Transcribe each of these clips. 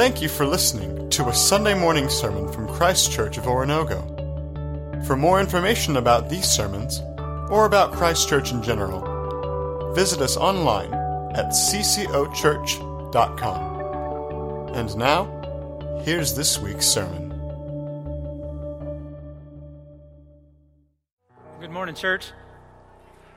Thank you for listening to a Sunday morning sermon from Christ Church of Oronogo. For more information about these sermons, or about Christ Church in general, visit us online at ccochurch.com. And now, here's this week's sermon. Good morning, church.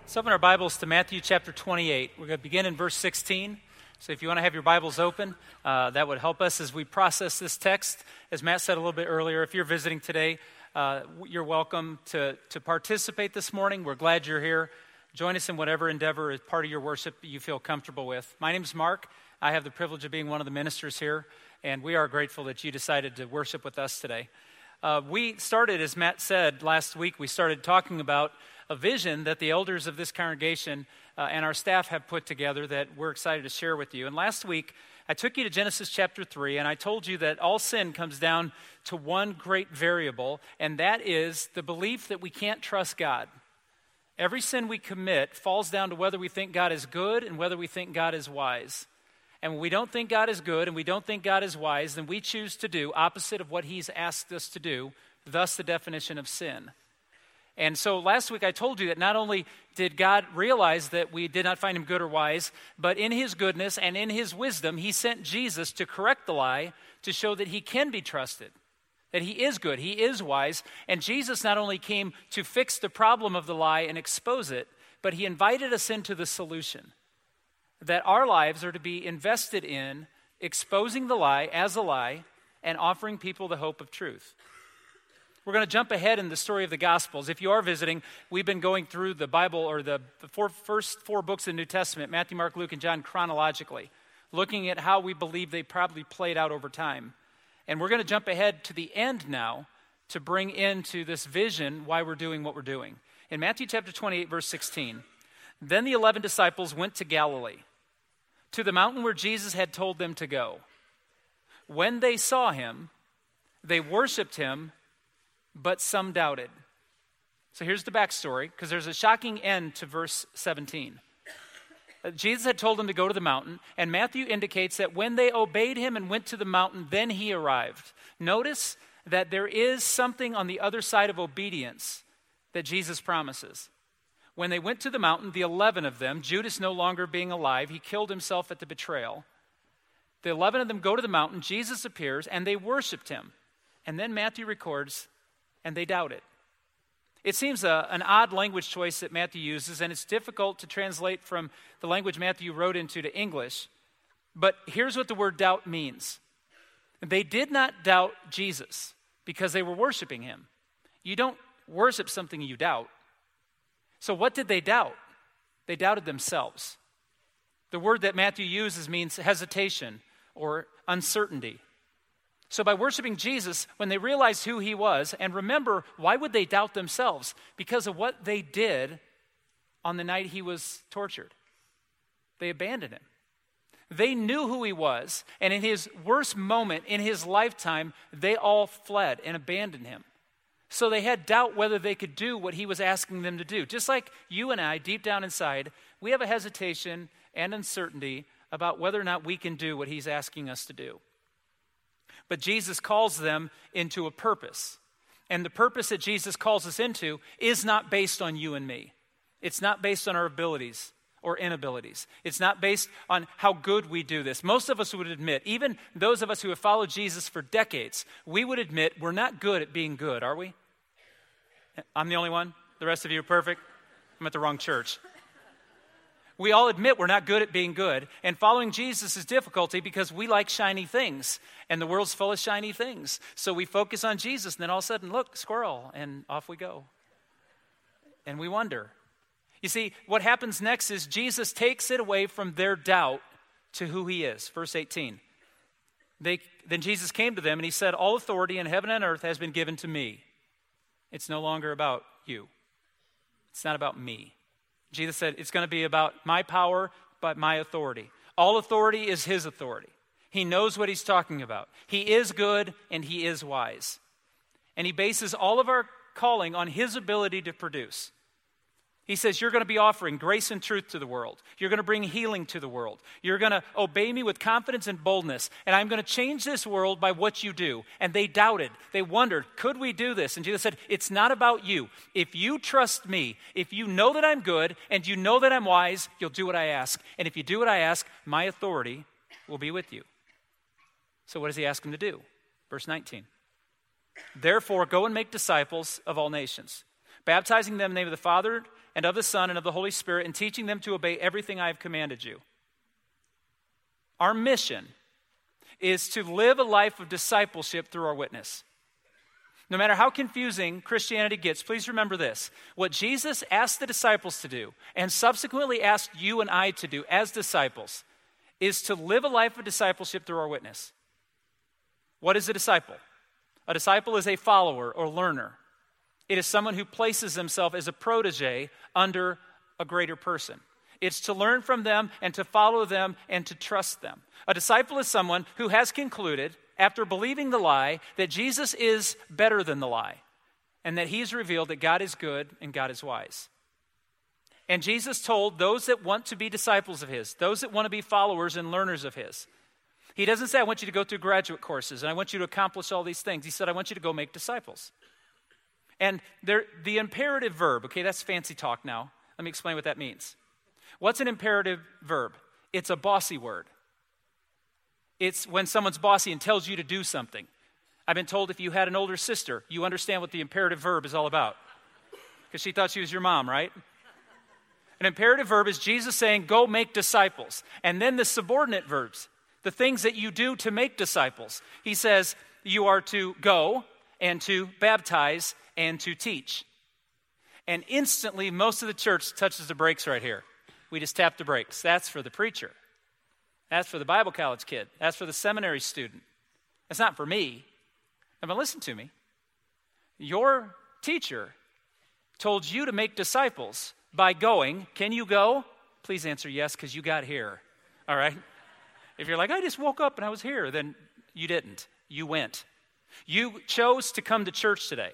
Let's open our Bibles to Matthew chapter 28. We're going to begin in verse 16. So if you want to have your Bibles open, uh, that would help us as we process this text. As Matt said a little bit earlier, if you're visiting today, uh, you're welcome to, to participate this morning. We're glad you're here. Join us in whatever endeavor is part of your worship you feel comfortable with. My name is Mark. I have the privilege of being one of the ministers here, and we are grateful that you decided to worship with us today. Uh, we started, as Matt said last week, we started talking about a vision that the elders of this congregation uh, and our staff have put together that we're excited to share with you. And last week, I took you to Genesis chapter 3, and I told you that all sin comes down to one great variable, and that is the belief that we can't trust God. Every sin we commit falls down to whether we think God is good and whether we think God is wise. And when we don't think God is good and we don't think God is wise, then we choose to do opposite of what He's asked us to do, thus the definition of sin. And so last week I told you that not only did God realize that we did not find him good or wise, but in his goodness and in his wisdom, he sent Jesus to correct the lie to show that he can be trusted, that he is good, he is wise. And Jesus not only came to fix the problem of the lie and expose it, but he invited us into the solution that our lives are to be invested in exposing the lie as a lie and offering people the hope of truth. We're going to jump ahead in the story of the Gospels. If you are visiting, we've been going through the Bible or the four, first four books of the New Testament Matthew, Mark, Luke, and John chronologically, looking at how we believe they probably played out over time. And we're going to jump ahead to the end now to bring into this vision why we're doing what we're doing. In Matthew chapter 28, verse 16, then the 11 disciples went to Galilee, to the mountain where Jesus had told them to go. When they saw him, they worshiped him but some doubted. So here's the backstory, because there's a shocking end to verse 17. Uh, Jesus had told them to go to the mountain, and Matthew indicates that when they obeyed him and went to the mountain, then he arrived. Notice that there is something on the other side of obedience that Jesus promises. When they went to the mountain, the 11 of them, Judas no longer being alive, he killed himself at the betrayal. The 11 of them go to the mountain, Jesus appears, and they worshiped him. And then Matthew records and they doubt it. It seems a, an odd language choice that Matthew uses, and it's difficult to translate from the language Matthew wrote into to English. But here's what the word doubt means they did not doubt Jesus because they were worshiping him. You don't worship something you doubt. So, what did they doubt? They doubted themselves. The word that Matthew uses means hesitation or uncertainty. So, by worshiping Jesus, when they realized who he was, and remember, why would they doubt themselves? Because of what they did on the night he was tortured. They abandoned him. They knew who he was, and in his worst moment in his lifetime, they all fled and abandoned him. So they had doubt whether they could do what he was asking them to do. Just like you and I, deep down inside, we have a hesitation and uncertainty about whether or not we can do what he's asking us to do. But Jesus calls them into a purpose. And the purpose that Jesus calls us into is not based on you and me. It's not based on our abilities or inabilities. It's not based on how good we do this. Most of us would admit, even those of us who have followed Jesus for decades, we would admit we're not good at being good, are we? I'm the only one? The rest of you are perfect? I'm at the wrong church. We all admit we're not good at being good, and following Jesus is difficulty because we like shiny things, and the world's full of shiny things. So we focus on Jesus, and then all of a sudden, look, squirrel, and off we go. And we wonder. You see, what happens next is Jesus takes it away from their doubt to who he is. Verse 18. They, then Jesus came to them and he said, All authority in heaven and earth has been given to me. It's no longer about you, it's not about me. Jesus said, It's going to be about my power, but my authority. All authority is his authority. He knows what he's talking about. He is good and he is wise. And he bases all of our calling on his ability to produce. He says, You're going to be offering grace and truth to the world. You're going to bring healing to the world. You're going to obey me with confidence and boldness. And I'm going to change this world by what you do. And they doubted. They wondered, Could we do this? And Jesus said, It's not about you. If you trust me, if you know that I'm good and you know that I'm wise, you'll do what I ask. And if you do what I ask, my authority will be with you. So, what does he ask him to do? Verse 19. Therefore, go and make disciples of all nations, baptizing them in the name of the Father and of the Son and of the Holy Spirit, and teaching them to obey everything I have commanded you. Our mission is to live a life of discipleship through our witness. No matter how confusing Christianity gets, please remember this. What Jesus asked the disciples to do, and subsequently asked you and I to do as disciples, is to live a life of discipleship through our witness. What is a disciple? A disciple is a follower or learner. It is someone who places himself as a protege under a greater person. It's to learn from them and to follow them and to trust them. A disciple is someone who has concluded, after believing the lie, that Jesus is better than the lie and that he's revealed that God is good and God is wise. And Jesus told those that want to be disciples of his, those that want to be followers and learners of his, he doesn't say, I want you to go through graduate courses and I want you to accomplish all these things. He said, I want you to go make disciples. And there, the imperative verb, okay, that's fancy talk now. Let me explain what that means. What's an imperative verb? It's a bossy word. It's when someone's bossy and tells you to do something. I've been told if you had an older sister, you understand what the imperative verb is all about. Because she thought she was your mom, right? An imperative verb is Jesus saying, Go make disciples. And then the subordinate verbs, the things that you do to make disciples. He says, You are to go and to baptize and to teach. And instantly, most of the church touches the brakes right here. We just tap the brakes. That's for the preacher. That's for the Bible college kid. That's for the seminary student. That's not for me. Now, listen to me. Your teacher told you to make disciples by going. Can you go? Please answer yes, because you got here. All right? If you're like, I just woke up and I was here, then you didn't. You went. You chose to come to church today.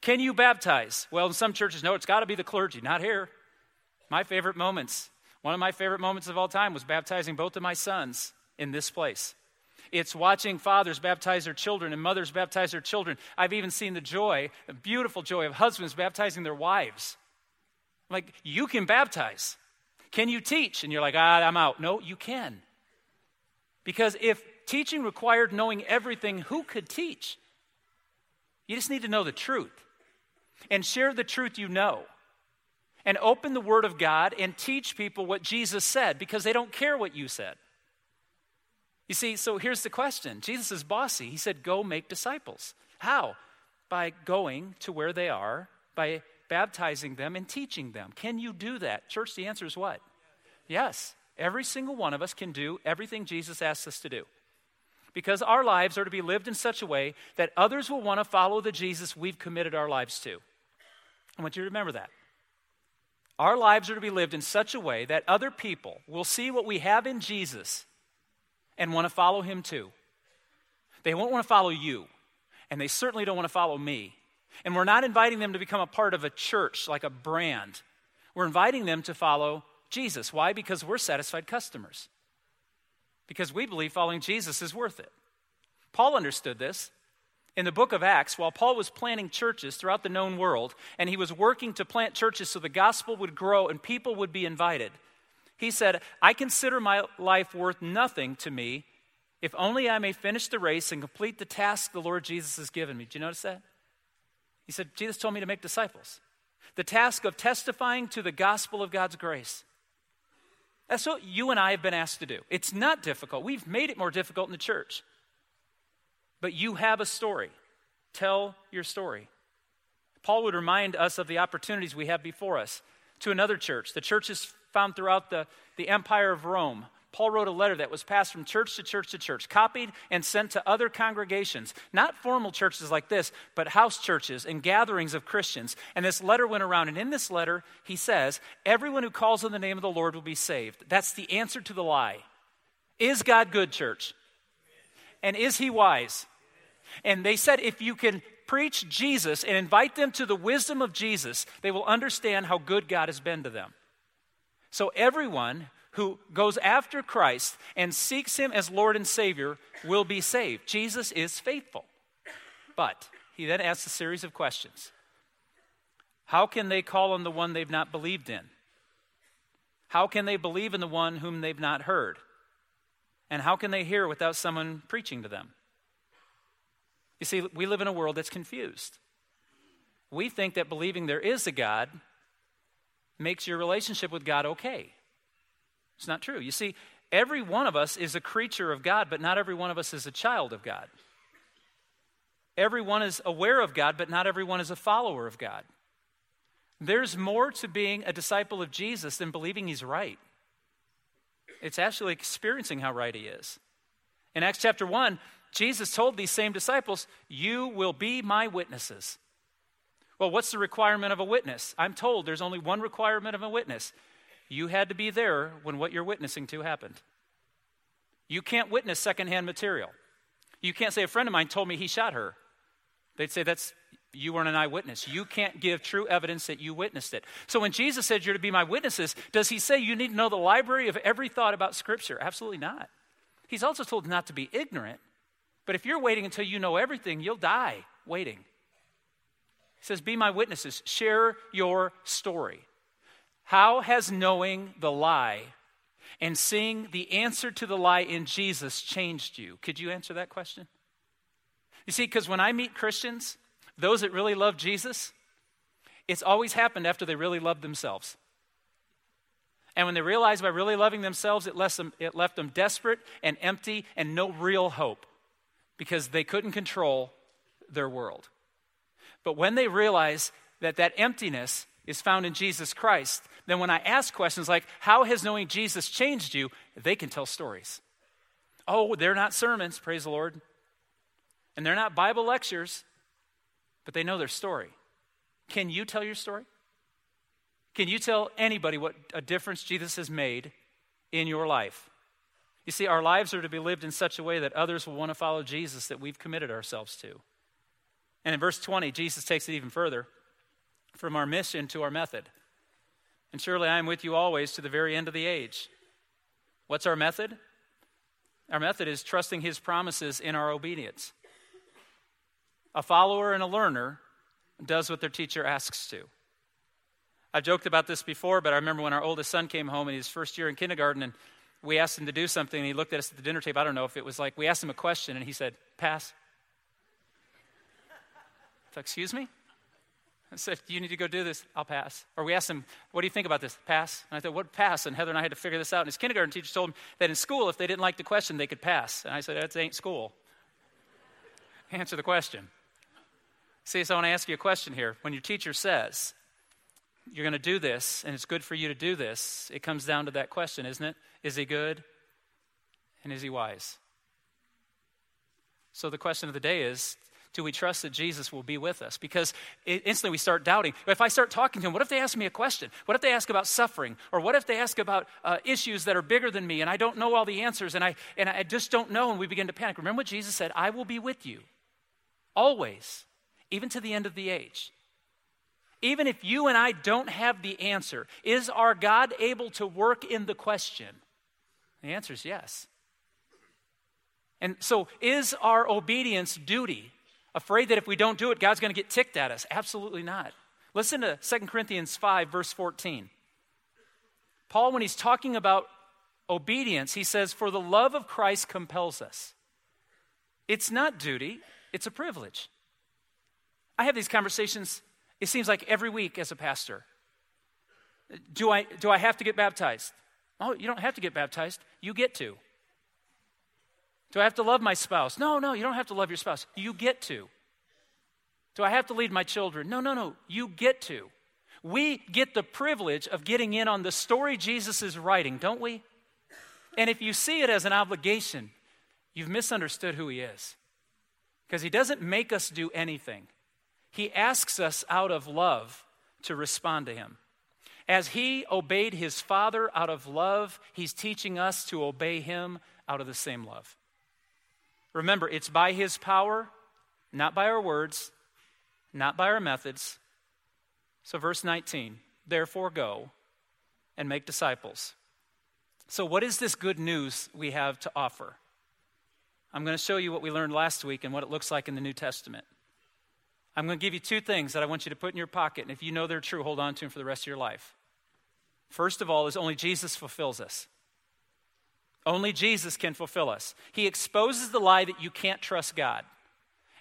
Can you baptize? Well, in some churches, no, it's got to be the clergy, not here. My favorite moments, one of my favorite moments of all time was baptizing both of my sons in this place. It's watching fathers baptize their children and mothers baptize their children. I've even seen the joy, the beautiful joy of husbands baptizing their wives. Like, you can baptize. Can you teach? And you're like, ah, I'm out. No, you can. Because if teaching required knowing everything, who could teach? You just need to know the truth and share the truth you know. And open the Word of God and teach people what Jesus said because they don't care what you said. You see, so here's the question Jesus is bossy. He said, Go make disciples. How? By going to where they are, by baptizing them and teaching them. Can you do that? Church, the answer is what? Yes. Every single one of us can do everything Jesus asks us to do because our lives are to be lived in such a way that others will want to follow the Jesus we've committed our lives to. I want you to remember that. Our lives are to be lived in such a way that other people will see what we have in Jesus and want to follow him too. They won't want to follow you, and they certainly don't want to follow me. And we're not inviting them to become a part of a church like a brand. We're inviting them to follow Jesus. Why? Because we're satisfied customers because we believe following Jesus is worth it. Paul understood this. In the book of Acts, while Paul was planting churches throughout the known world, and he was working to plant churches so the gospel would grow and people would be invited, he said, I consider my life worth nothing to me if only I may finish the race and complete the task the Lord Jesus has given me. Do you notice that? He said, Jesus told me to make disciples. The task of testifying to the gospel of God's grace. That's what you and I have been asked to do. It's not difficult. We've made it more difficult in the church. But you have a story. Tell your story. Paul would remind us of the opportunities we have before us to another church. The churches found throughout the, the empire of Rome Paul wrote a letter that was passed from church to church to church, copied and sent to other congregations, not formal churches like this, but house churches and gatherings of Christians. And this letter went around, and in this letter, he says, Everyone who calls on the name of the Lord will be saved. That's the answer to the lie. Is God good, church? And is he wise? And they said, if you can preach Jesus and invite them to the wisdom of Jesus, they will understand how good God has been to them. So, everyone who goes after Christ and seeks him as Lord and Savior will be saved. Jesus is faithful. But he then asks a series of questions How can they call on the one they've not believed in? How can they believe in the one whom they've not heard? And how can they hear without someone preaching to them? You see, we live in a world that's confused. We think that believing there is a God makes your relationship with God okay. It's not true. You see, every one of us is a creature of God, but not every one of us is a child of God. Everyone is aware of God, but not everyone is a follower of God. There's more to being a disciple of Jesus than believing he's right. It's actually experiencing how right he is. In Acts chapter 1, Jesus told these same disciples, You will be my witnesses. Well, what's the requirement of a witness? I'm told there's only one requirement of a witness. You had to be there when what you're witnessing to happened. You can't witness secondhand material. You can't say, A friend of mine told me he shot her. They'd say, That's you weren't an eyewitness. You can't give true evidence that you witnessed it. So when Jesus said you're to be my witnesses, does he say you need to know the library of every thought about Scripture? Absolutely not. He's also told not to be ignorant. But if you're waiting until you know everything, you'll die waiting. He says, Be my witnesses, share your story. How has knowing the lie and seeing the answer to the lie in Jesus changed you? Could you answer that question? You see, because when I meet Christians, those that really love Jesus, it's always happened after they really loved themselves. And when they realized by really loving themselves, it left, them, it left them desperate and empty and no real hope because they couldn't control their world. But when they realize that that emptiness is found in Jesus Christ, then when I ask questions like, How has knowing Jesus changed you? they can tell stories. Oh, they're not sermons, praise the Lord. And they're not Bible lectures, but they know their story. Can you tell your story? Can you tell anybody what a difference Jesus has made in your life? You see, our lives are to be lived in such a way that others will want to follow Jesus that we've committed ourselves to. And in verse 20, Jesus takes it even further from our mission to our method. And surely I am with you always to the very end of the age. What's our method? Our method is trusting his promises in our obedience. A follower and a learner does what their teacher asks to. I've joked about this before, but I remember when our oldest son came home in his first year in kindergarten, and we asked him to do something, and he looked at us at the dinner table. I don't know if it was like we asked him a question, and he said, Pass. Excuse me? I said, You need to go do this. I'll pass. Or we asked him, What do you think about this? Pass. And I said, What pass? And Heather and I had to figure this out. And his kindergarten teacher told him that in school, if they didn't like the question, they could pass. And I said, That ain't school. Answer the question. See, so I want to ask you a question here. When your teacher says, You're going to do this, and it's good for you to do this, it comes down to that question, isn't it? Is he good? And is he wise? So the question of the day is do we trust that Jesus will be with us? Because instantly we start doubting. If I start talking to him, what if they ask me a question? What if they ask about suffering? Or what if they ask about uh, issues that are bigger than me and I don't know all the answers and I, and I just don't know and we begin to panic? Remember what Jesus said? I will be with you always, even to the end of the age. Even if you and I don't have the answer, is our God able to work in the question? The answer is yes. And so, is our obedience duty? Afraid that if we don't do it, God's going to get ticked at us? Absolutely not. Listen to 2 Corinthians 5, verse 14. Paul, when he's talking about obedience, he says, For the love of Christ compels us. It's not duty, it's a privilege. I have these conversations, it seems like every week as a pastor. Do I, do I have to get baptized? Oh, you don't have to get baptized. You get to. Do I have to love my spouse? No, no, you don't have to love your spouse. You get to. Do I have to lead my children? No, no, no, you get to. We get the privilege of getting in on the story Jesus is writing, don't we? And if you see it as an obligation, you've misunderstood who he is. Because he doesn't make us do anything, he asks us out of love to respond to him. As he obeyed his father out of love, he's teaching us to obey him out of the same love. Remember, it's by his power, not by our words, not by our methods. So, verse 19, therefore go and make disciples. So, what is this good news we have to offer? I'm going to show you what we learned last week and what it looks like in the New Testament. I'm going to give you two things that I want you to put in your pocket, and if you know they're true, hold on to them for the rest of your life. First of all, is only Jesus fulfills us. Only Jesus can fulfill us. He exposes the lie that you can't trust God.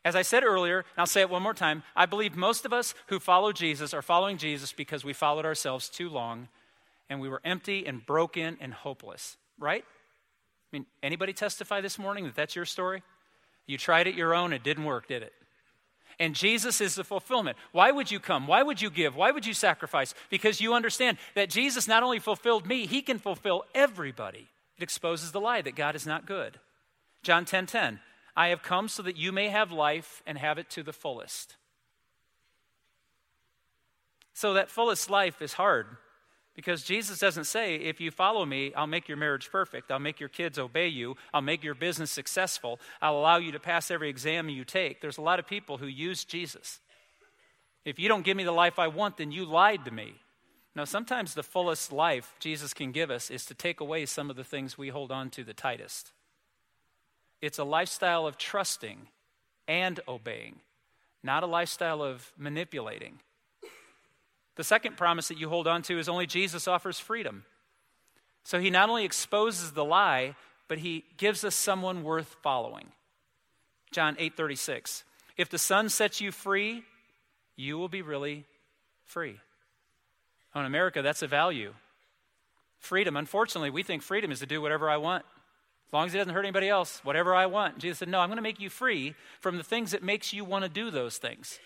As I said earlier, and I'll say it one more time, I believe most of us who follow Jesus are following Jesus because we followed ourselves too long and we were empty and broken and hopeless, right? I mean, anybody testify this morning that that's your story? You tried it your own, it didn't work, did it? And Jesus is the fulfillment. Why would you come? Why would you give? Why would you sacrifice? Because you understand that Jesus not only fulfilled me, he can fulfill everybody. It exposes the lie that God is not good. John 10:10. 10, 10, I have come so that you may have life and have it to the fullest. So that fullest life is hard because Jesus doesn't say, if you follow me, I'll make your marriage perfect. I'll make your kids obey you. I'll make your business successful. I'll allow you to pass every exam you take. There's a lot of people who use Jesus. If you don't give me the life I want, then you lied to me. Now, sometimes the fullest life Jesus can give us is to take away some of the things we hold on to the tightest. It's a lifestyle of trusting and obeying, not a lifestyle of manipulating. The second promise that you hold on to is only Jesus offers freedom. So he not only exposes the lie, but he gives us someone worth following. John 8:36. If the Son sets you free, you will be really free. Oh, in America, that's a value. Freedom, unfortunately, we think freedom is to do whatever I want. As long as it doesn't hurt anybody else, whatever I want. Jesus said, No, I'm going to make you free from the things that makes you want to do those things.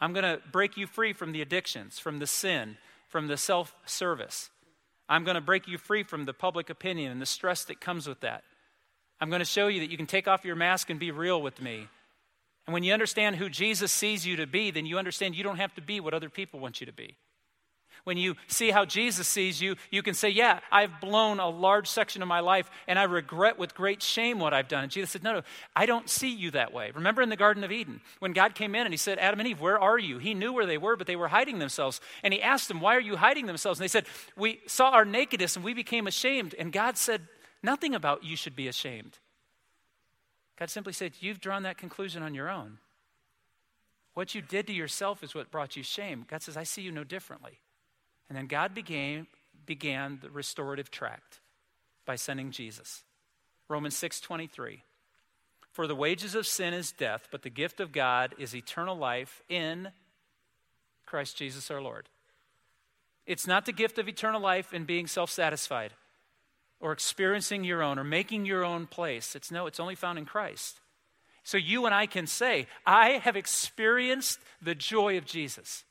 I'm going to break you free from the addictions, from the sin, from the self service. I'm going to break you free from the public opinion and the stress that comes with that. I'm going to show you that you can take off your mask and be real with me. And when you understand who Jesus sees you to be, then you understand you don't have to be what other people want you to be. When you see how Jesus sees you, you can say, Yeah, I've blown a large section of my life and I regret with great shame what I've done. And Jesus said, No, no, I don't see you that way. Remember in the Garden of Eden when God came in and he said, Adam and Eve, where are you? He knew where they were, but they were hiding themselves. And he asked them, Why are you hiding themselves? And they said, We saw our nakedness and we became ashamed. And God said, Nothing about you should be ashamed. God simply said, You've drawn that conclusion on your own. What you did to yourself is what brought you shame. God says, I see you no differently. And then God began, began the restorative tract by sending Jesus. Romans 6:23. For the wages of sin is death, but the gift of God is eternal life in Christ Jesus our Lord. It's not the gift of eternal life in being self-satisfied or experiencing your own or making your own place. It's no, it's only found in Christ. So you and I can say, I have experienced the joy of Jesus.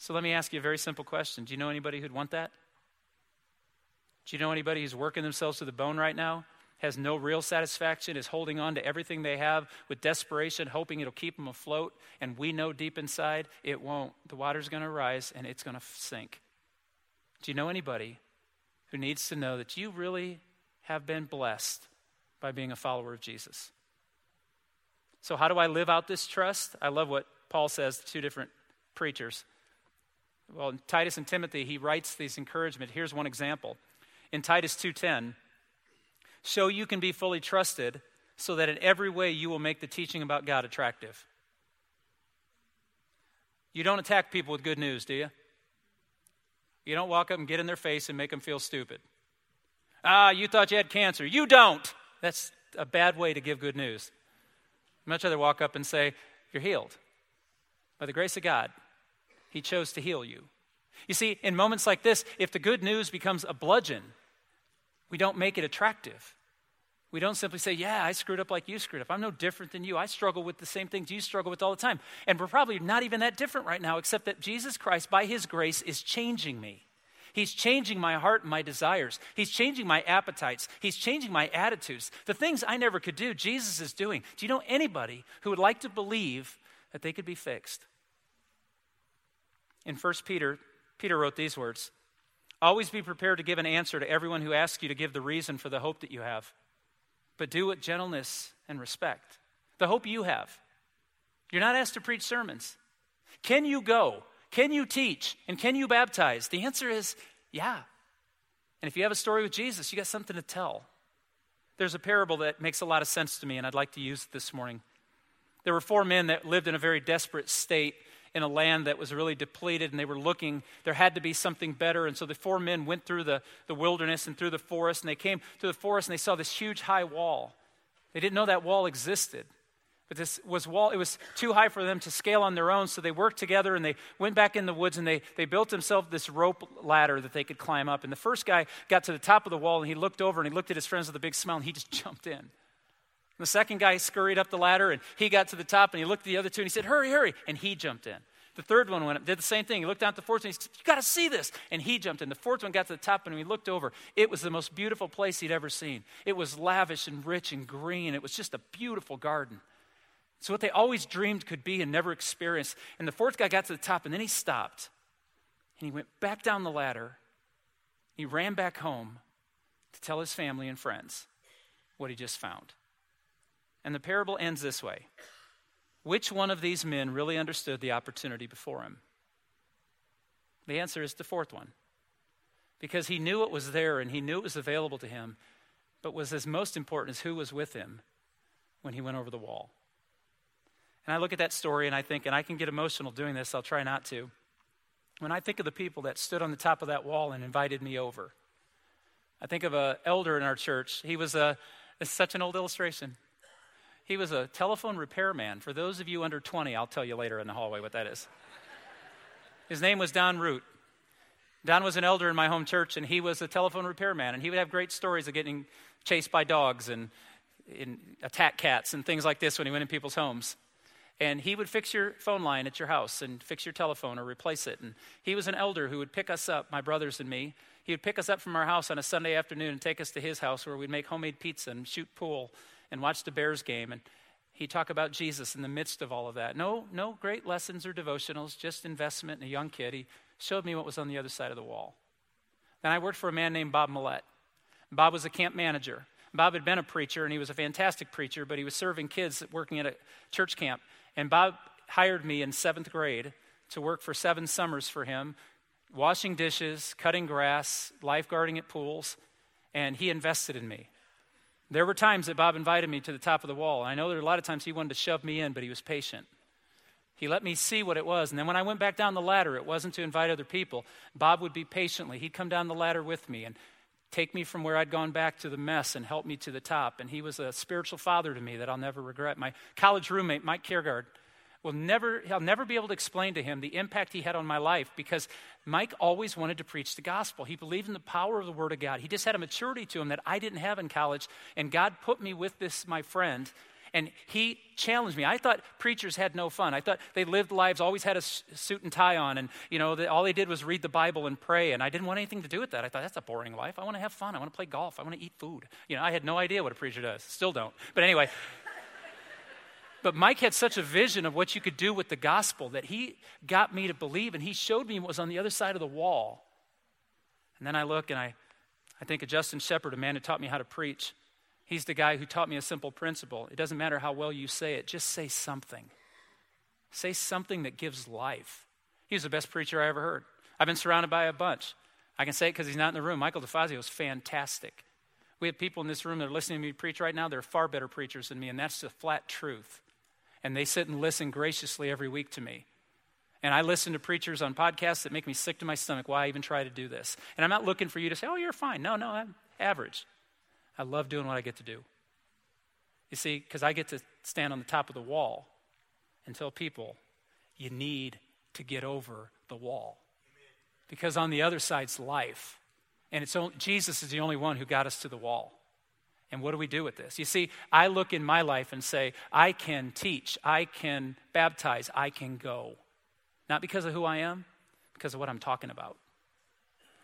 So let me ask you a very simple question. Do you know anybody who'd want that? Do you know anybody who's working themselves to the bone right now? Has no real satisfaction, is holding on to everything they have with desperation, hoping it'll keep them afloat, and we know deep inside it won't. The water's going to rise and it's going to sink. Do you know anybody who needs to know that you really have been blessed by being a follower of Jesus? So, how do I live out this trust? I love what Paul says to two different preachers. Well, in Titus and Timothy, he writes these encouragement. Here's one example. In Titus 2:10, show you can be fully trusted so that in every way you will make the teaching about God attractive. You don't attack people with good news, do you? You don't walk up and get in their face and make them feel stupid. Ah, you thought you had cancer. You don't. That's a bad way to give good news. Much rather walk up and say, You're healed by the grace of God. He chose to heal you. You see, in moments like this, if the good news becomes a bludgeon, we don't make it attractive. We don't simply say, Yeah, I screwed up like you screwed up. I'm no different than you. I struggle with the same things you struggle with all the time. And we're probably not even that different right now, except that Jesus Christ, by His grace, is changing me. He's changing my heart and my desires. He's changing my appetites. He's changing my attitudes. The things I never could do, Jesus is doing. Do you know anybody who would like to believe that they could be fixed? In 1 Peter, Peter wrote these words Always be prepared to give an answer to everyone who asks you to give the reason for the hope that you have, but do it gentleness and respect. The hope you have. You're not asked to preach sermons. Can you go? Can you teach? And can you baptize? The answer is yeah. And if you have a story with Jesus, you got something to tell. There's a parable that makes a lot of sense to me, and I'd like to use it this morning. There were four men that lived in a very desperate state in a land that was really depleted, and they were looking, there had to be something better. And so the four men went through the, the wilderness and through the forest, and they came to the forest and they saw this huge high wall. They didn't know that wall existed. But this was wall, it was too high for them to scale on their own, so they worked together and they went back in the woods and they, they built themselves this rope ladder that they could climb up. And the first guy got to the top of the wall and he looked over and he looked at his friends with a big smile and he just jumped in. The second guy scurried up the ladder and he got to the top and he looked at the other two and he said, Hurry, hurry. And he jumped in. The third one went up, did the same thing. He looked down at the fourth one. He said, You got to see this. And he jumped in. The fourth one got to the top, and he looked over. It was the most beautiful place he'd ever seen. It was lavish and rich and green. It was just a beautiful garden. It's what they always dreamed could be and never experienced. And the fourth guy got to the top, and then he stopped. And he went back down the ladder. He ran back home to tell his family and friends what he just found. And the parable ends this way which one of these men really understood the opportunity before him? The answer is the fourth one. Because he knew it was there and he knew it was available to him, but was as most important as who was with him when he went over the wall. And I look at that story and I think, and I can get emotional doing this, I'll try not to. When I think of the people that stood on the top of that wall and invited me over, I think of an elder in our church. He was a, it's such an old illustration. He was a telephone repairman. For those of you under 20, I'll tell you later in the hallway what that is. His name was Don Root. Don was an elder in my home church, and he was a telephone repairman. And he would have great stories of getting chased by dogs and, and attack cats and things like this when he went in people's homes. And he would fix your phone line at your house and fix your telephone or replace it. And he was an elder who would pick us up, my brothers and me. He would pick us up from our house on a Sunday afternoon and take us to his house where we'd make homemade pizza and shoot pool and watch the Bears game. And he talked about Jesus in the midst of all of that. No, no great lessons or devotionals, just investment in a young kid. He showed me what was on the other side of the wall. Then I worked for a man named Bob Millette. Bob was a camp manager. Bob had been a preacher, and he was a fantastic preacher, but he was serving kids working at a church camp. And Bob hired me in seventh grade to work for seven summers for him, washing dishes, cutting grass, lifeguarding at pools, and he invested in me. There were times that Bob invited me to the top of the wall. I know there were a lot of times he wanted to shove me in, but he was patient. He let me see what it was. And then when I went back down the ladder, it wasn't to invite other people. Bob would be patiently. He'd come down the ladder with me and take me from where I'd gone back to the mess and help me to the top. And he was a spiritual father to me that I'll never regret. My college roommate, Mike Kiergaard, will never, I'll never be able to explain to him the impact he had on my life because Mike always wanted to preach the gospel. He believed in the power of the Word of God. He just had a maturity to him that I didn't have in college. And God put me with this, my friend, and he challenged me. I thought preachers had no fun. I thought they lived lives, always had a suit and tie on, and you know, all they did was read the Bible and pray. And I didn't want anything to do with that. I thought that's a boring life. I want to have fun. I want to play golf. I want to eat food. You know, I had no idea what a preacher does. Still don't. But anyway. But Mike had such a vision of what you could do with the gospel that he got me to believe, and he showed me what was on the other side of the wall. And then I look and I, I think of Justin Shepard, a man who taught me how to preach. He's the guy who taught me a simple principle. It doesn't matter how well you say it, just say something. Say something that gives life. He's the best preacher I ever heard. I've been surrounded by a bunch. I can say it because he's not in the room. Michael DeFazio is fantastic. We have people in this room that are listening to me preach right now. They're far better preachers than me, and that's the flat truth and they sit and listen graciously every week to me. And I listen to preachers on podcasts that make me sick to my stomach. Why I even try to do this? And I'm not looking for you to say, oh, you're fine. No, no, I'm average. I love doing what I get to do. You see, because I get to stand on the top of the wall and tell people, you need to get over the wall. Because on the other side's life. And it's only, Jesus is the only one who got us to the wall. And what do we do with this? You see, I look in my life and say, I can teach, I can baptize, I can go. Not because of who I am, because of what I'm talking about.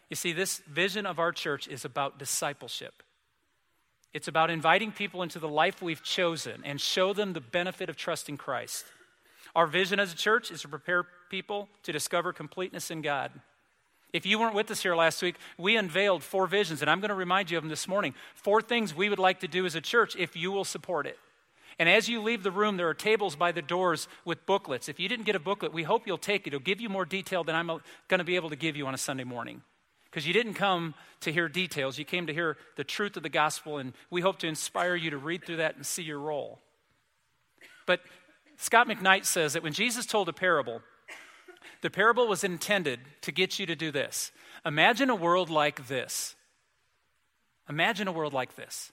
You see, this vision of our church is about discipleship. It's about inviting people into the life we've chosen and show them the benefit of trusting Christ. Our vision as a church is to prepare people to discover completeness in God. If you weren't with us here last week, we unveiled four visions, and I'm going to remind you of them this morning. Four things we would like to do as a church if you will support it. And as you leave the room, there are tables by the doors with booklets. If you didn't get a booklet, we hope you'll take it. It'll give you more detail than I'm going to be able to give you on a Sunday morning. Because you didn't come to hear details, you came to hear the truth of the gospel, and we hope to inspire you to read through that and see your role. But Scot McKnight says that when Jesus told a parable, the parable was intended to get you to do this. Imagine a world like this. Imagine a world like this.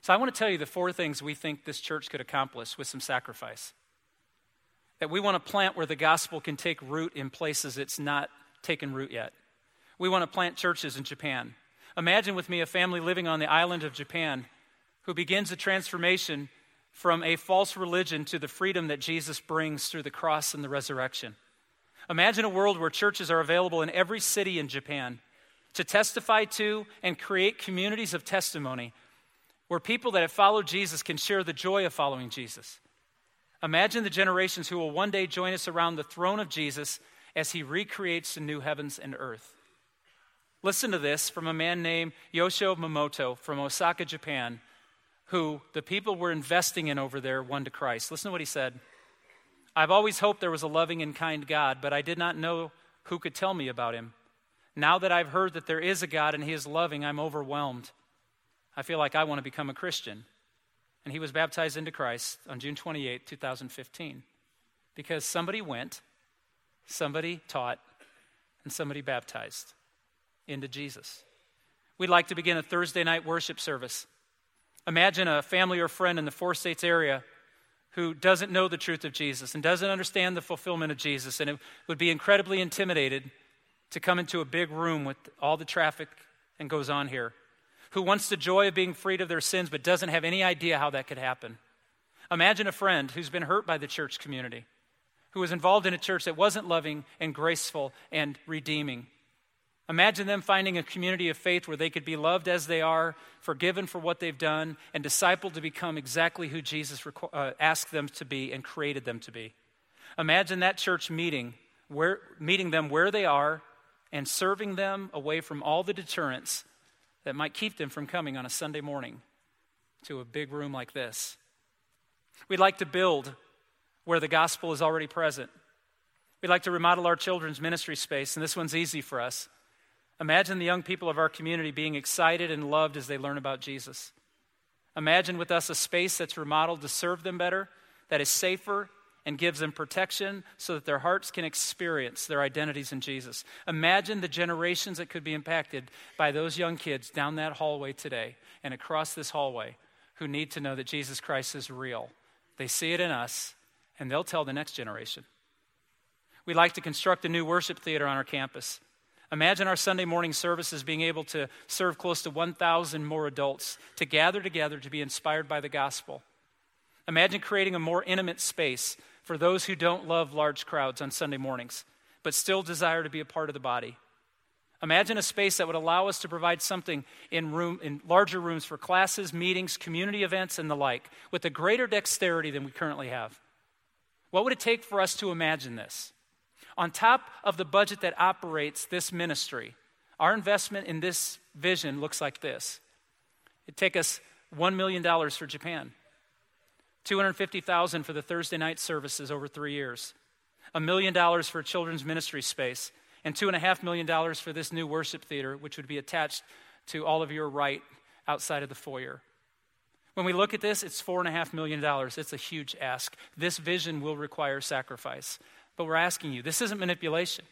So I want to tell you the four things we think this church could accomplish with some sacrifice. That we want to plant where the gospel can take root in places it's not taken root yet. We want to plant churches in Japan. Imagine with me a family living on the island of Japan who begins a transformation from a false religion to the freedom that Jesus brings through the cross and the resurrection. Imagine a world where churches are available in every city in Japan to testify to and create communities of testimony where people that have followed Jesus can share the joy of following Jesus. Imagine the generations who will one day join us around the throne of Jesus as he recreates the new heavens and earth. Listen to this from a man named Yoshio Momoto from Osaka, Japan, who the people were investing in over there won to Christ. Listen to what he said. I've always hoped there was a loving and kind God, but I did not know who could tell me about him. Now that I've heard that there is a God and he is loving, I'm overwhelmed. I feel like I want to become a Christian. And he was baptized into Christ on June 28, 2015, because somebody went, somebody taught, and somebody baptized into Jesus. We'd like to begin a Thursday night worship service. Imagine a family or friend in the four states area who doesn't know the truth of Jesus and doesn't understand the fulfillment of Jesus, and it would be incredibly intimidated to come into a big room with all the traffic and goes on here, who wants the joy of being freed of their sins but doesn't have any idea how that could happen. Imagine a friend who's been hurt by the church community, who was involved in a church that wasn't loving and graceful and redeeming, Imagine them finding a community of faith where they could be loved as they are, forgiven for what they've done, and discipled to become exactly who Jesus uh, asked them to be and created them to be. Imagine that church meeting, where, meeting them where they are and serving them away from all the deterrents that might keep them from coming on a Sunday morning to a big room like this. We'd like to build where the gospel is already present. We'd like to remodel our children's ministry space, and this one's easy for us. Imagine the young people of our community being excited and loved as they learn about Jesus. Imagine with us a space that's remodeled to serve them better, that is safer and gives them protection so that their hearts can experience their identities in Jesus. Imagine the generations that could be impacted by those young kids down that hallway today and across this hallway who need to know that Jesus Christ is real. They see it in us, and they'll tell the next generation. We'd like to construct a new worship theater on our campus. Imagine our Sunday morning services being able to serve close to 1,000 more adults to gather together to be inspired by the gospel. Imagine creating a more intimate space for those who don't love large crowds on Sunday mornings, but still desire to be a part of the body. Imagine a space that would allow us to provide something in, room, in larger rooms for classes, meetings, community events, and the like, with a greater dexterity than we currently have. What would it take for us to imagine this? On top of the budget that operates this ministry, our investment in this vision looks like this. It'd take us $1 million for Japan, 250,000 for the Thursday night services over 3 years, a million dollars for children's ministry space, and $2.5 million for this new worship theater, which would be attached to all of your right outside of the foyer. When we look at this, it's $4.5 million. It's a huge ask. This vision will require sacrifice. But we're asking you, this isn't manipulation.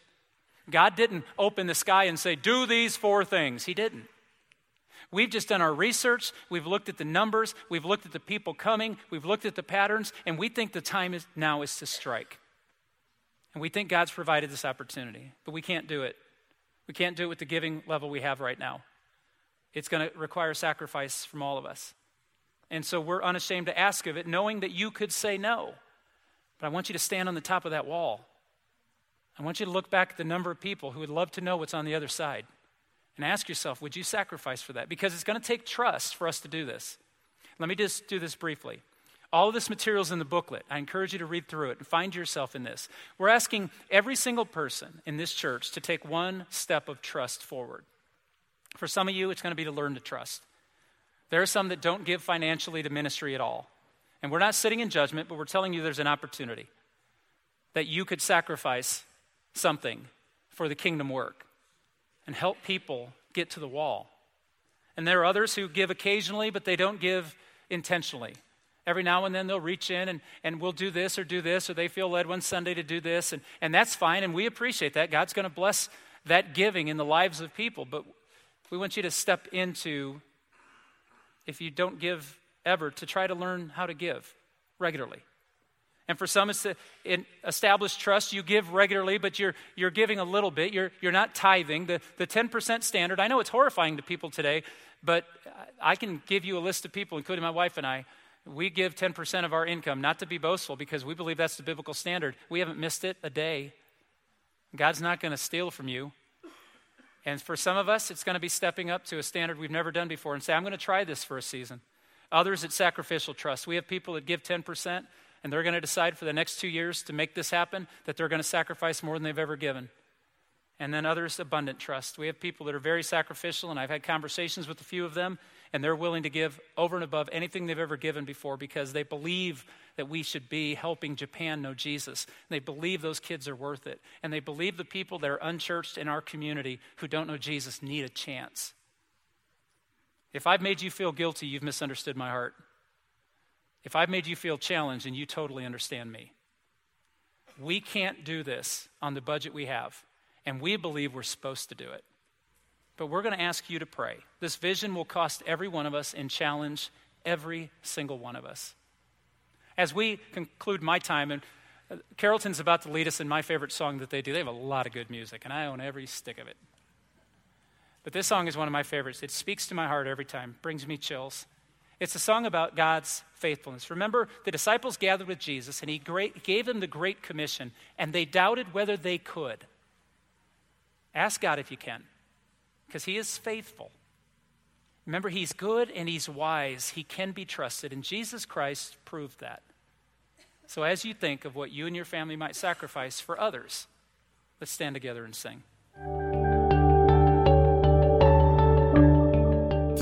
God didn't open the sky and say, do these four things. He didn't. We've just done our research. We've looked at the numbers. We've looked at the people coming. We've looked at the patterns. And we think the time is, now is to strike. And we think God's provided this opportunity. But we can't do it. We can't do it with the giving level we have right now. It's going to require sacrifice from all of us. And so we're unashamed to ask of it, knowing that you could say no. But I want you to stand on the top of that wall. I want you to look back at the number of people who would love to know what's on the other side and ask yourself, would you sacrifice for that? Because it's going to take trust for us to do this. Let me just do this briefly. All of this material is in the booklet. I encourage you to read through it and find yourself in this. We're asking every single person in this church to take one step of trust forward. For some of you, it's going to be to learn to trust. There are some that don't give financially to ministry at all. And we're not sitting in judgment, but we're telling you there's an opportunity that you could sacrifice something for the kingdom work and help people get to the wall. And there are others who give occasionally, but they don't give intentionally. Every now and then they'll reach in and, and we'll do this or do this, or they feel led one Sunday to do this, and, and that's fine, and we appreciate that. God's going to bless that giving in the lives of people, but we want you to step into, if you don't give ever, to try to learn how to give regularly. And for some, it's to establish trust. You give regularly, but you're, you're giving a little bit. You're, you're not tithing. The, the 10% standard, I know it's horrifying to people today, but I can give you a list of people, including my wife and I. We give 10% of our income, not to be boastful, because we believe that's the biblical standard. We haven't missed it a day. God's not going to steal from you. And for some of us, it's going to be stepping up to a standard we've never done before and say, I'm going to try this for a season. Others, it's sacrificial trust. We have people that give 10%, and they're going to decide for the next two years to make this happen that they're going to sacrifice more than they've ever given. And then others, abundant trust. We have people that are very sacrificial, and I've had conversations with a few of them, and they're willing to give over and above anything they've ever given before because they believe that we should be helping Japan know Jesus. They believe those kids are worth it. And they believe the people that are unchurched in our community who don't know Jesus need a chance. If I've made you feel guilty, you've misunderstood my heart. If I've made you feel challenged, and you totally understand me. We can't do this on the budget we have, and we believe we're supposed to do it. But we're going to ask you to pray. This vision will cost every one of us and challenge every single one of us. As we conclude my time, and uh, Carrollton's about to lead us in my favorite song that they do. They have a lot of good music, and I own every stick of it. But this song is one of my favorites. It speaks to my heart every time, brings me chills. It's a song about God's faithfulness. Remember, the disciples gathered with Jesus, and he great, gave them the Great Commission, and they doubted whether they could. Ask God if you can, because He is faithful. Remember, He's good and He's wise. He can be trusted, and Jesus Christ proved that. So, as you think of what you and your family might sacrifice for others, let's stand together and sing.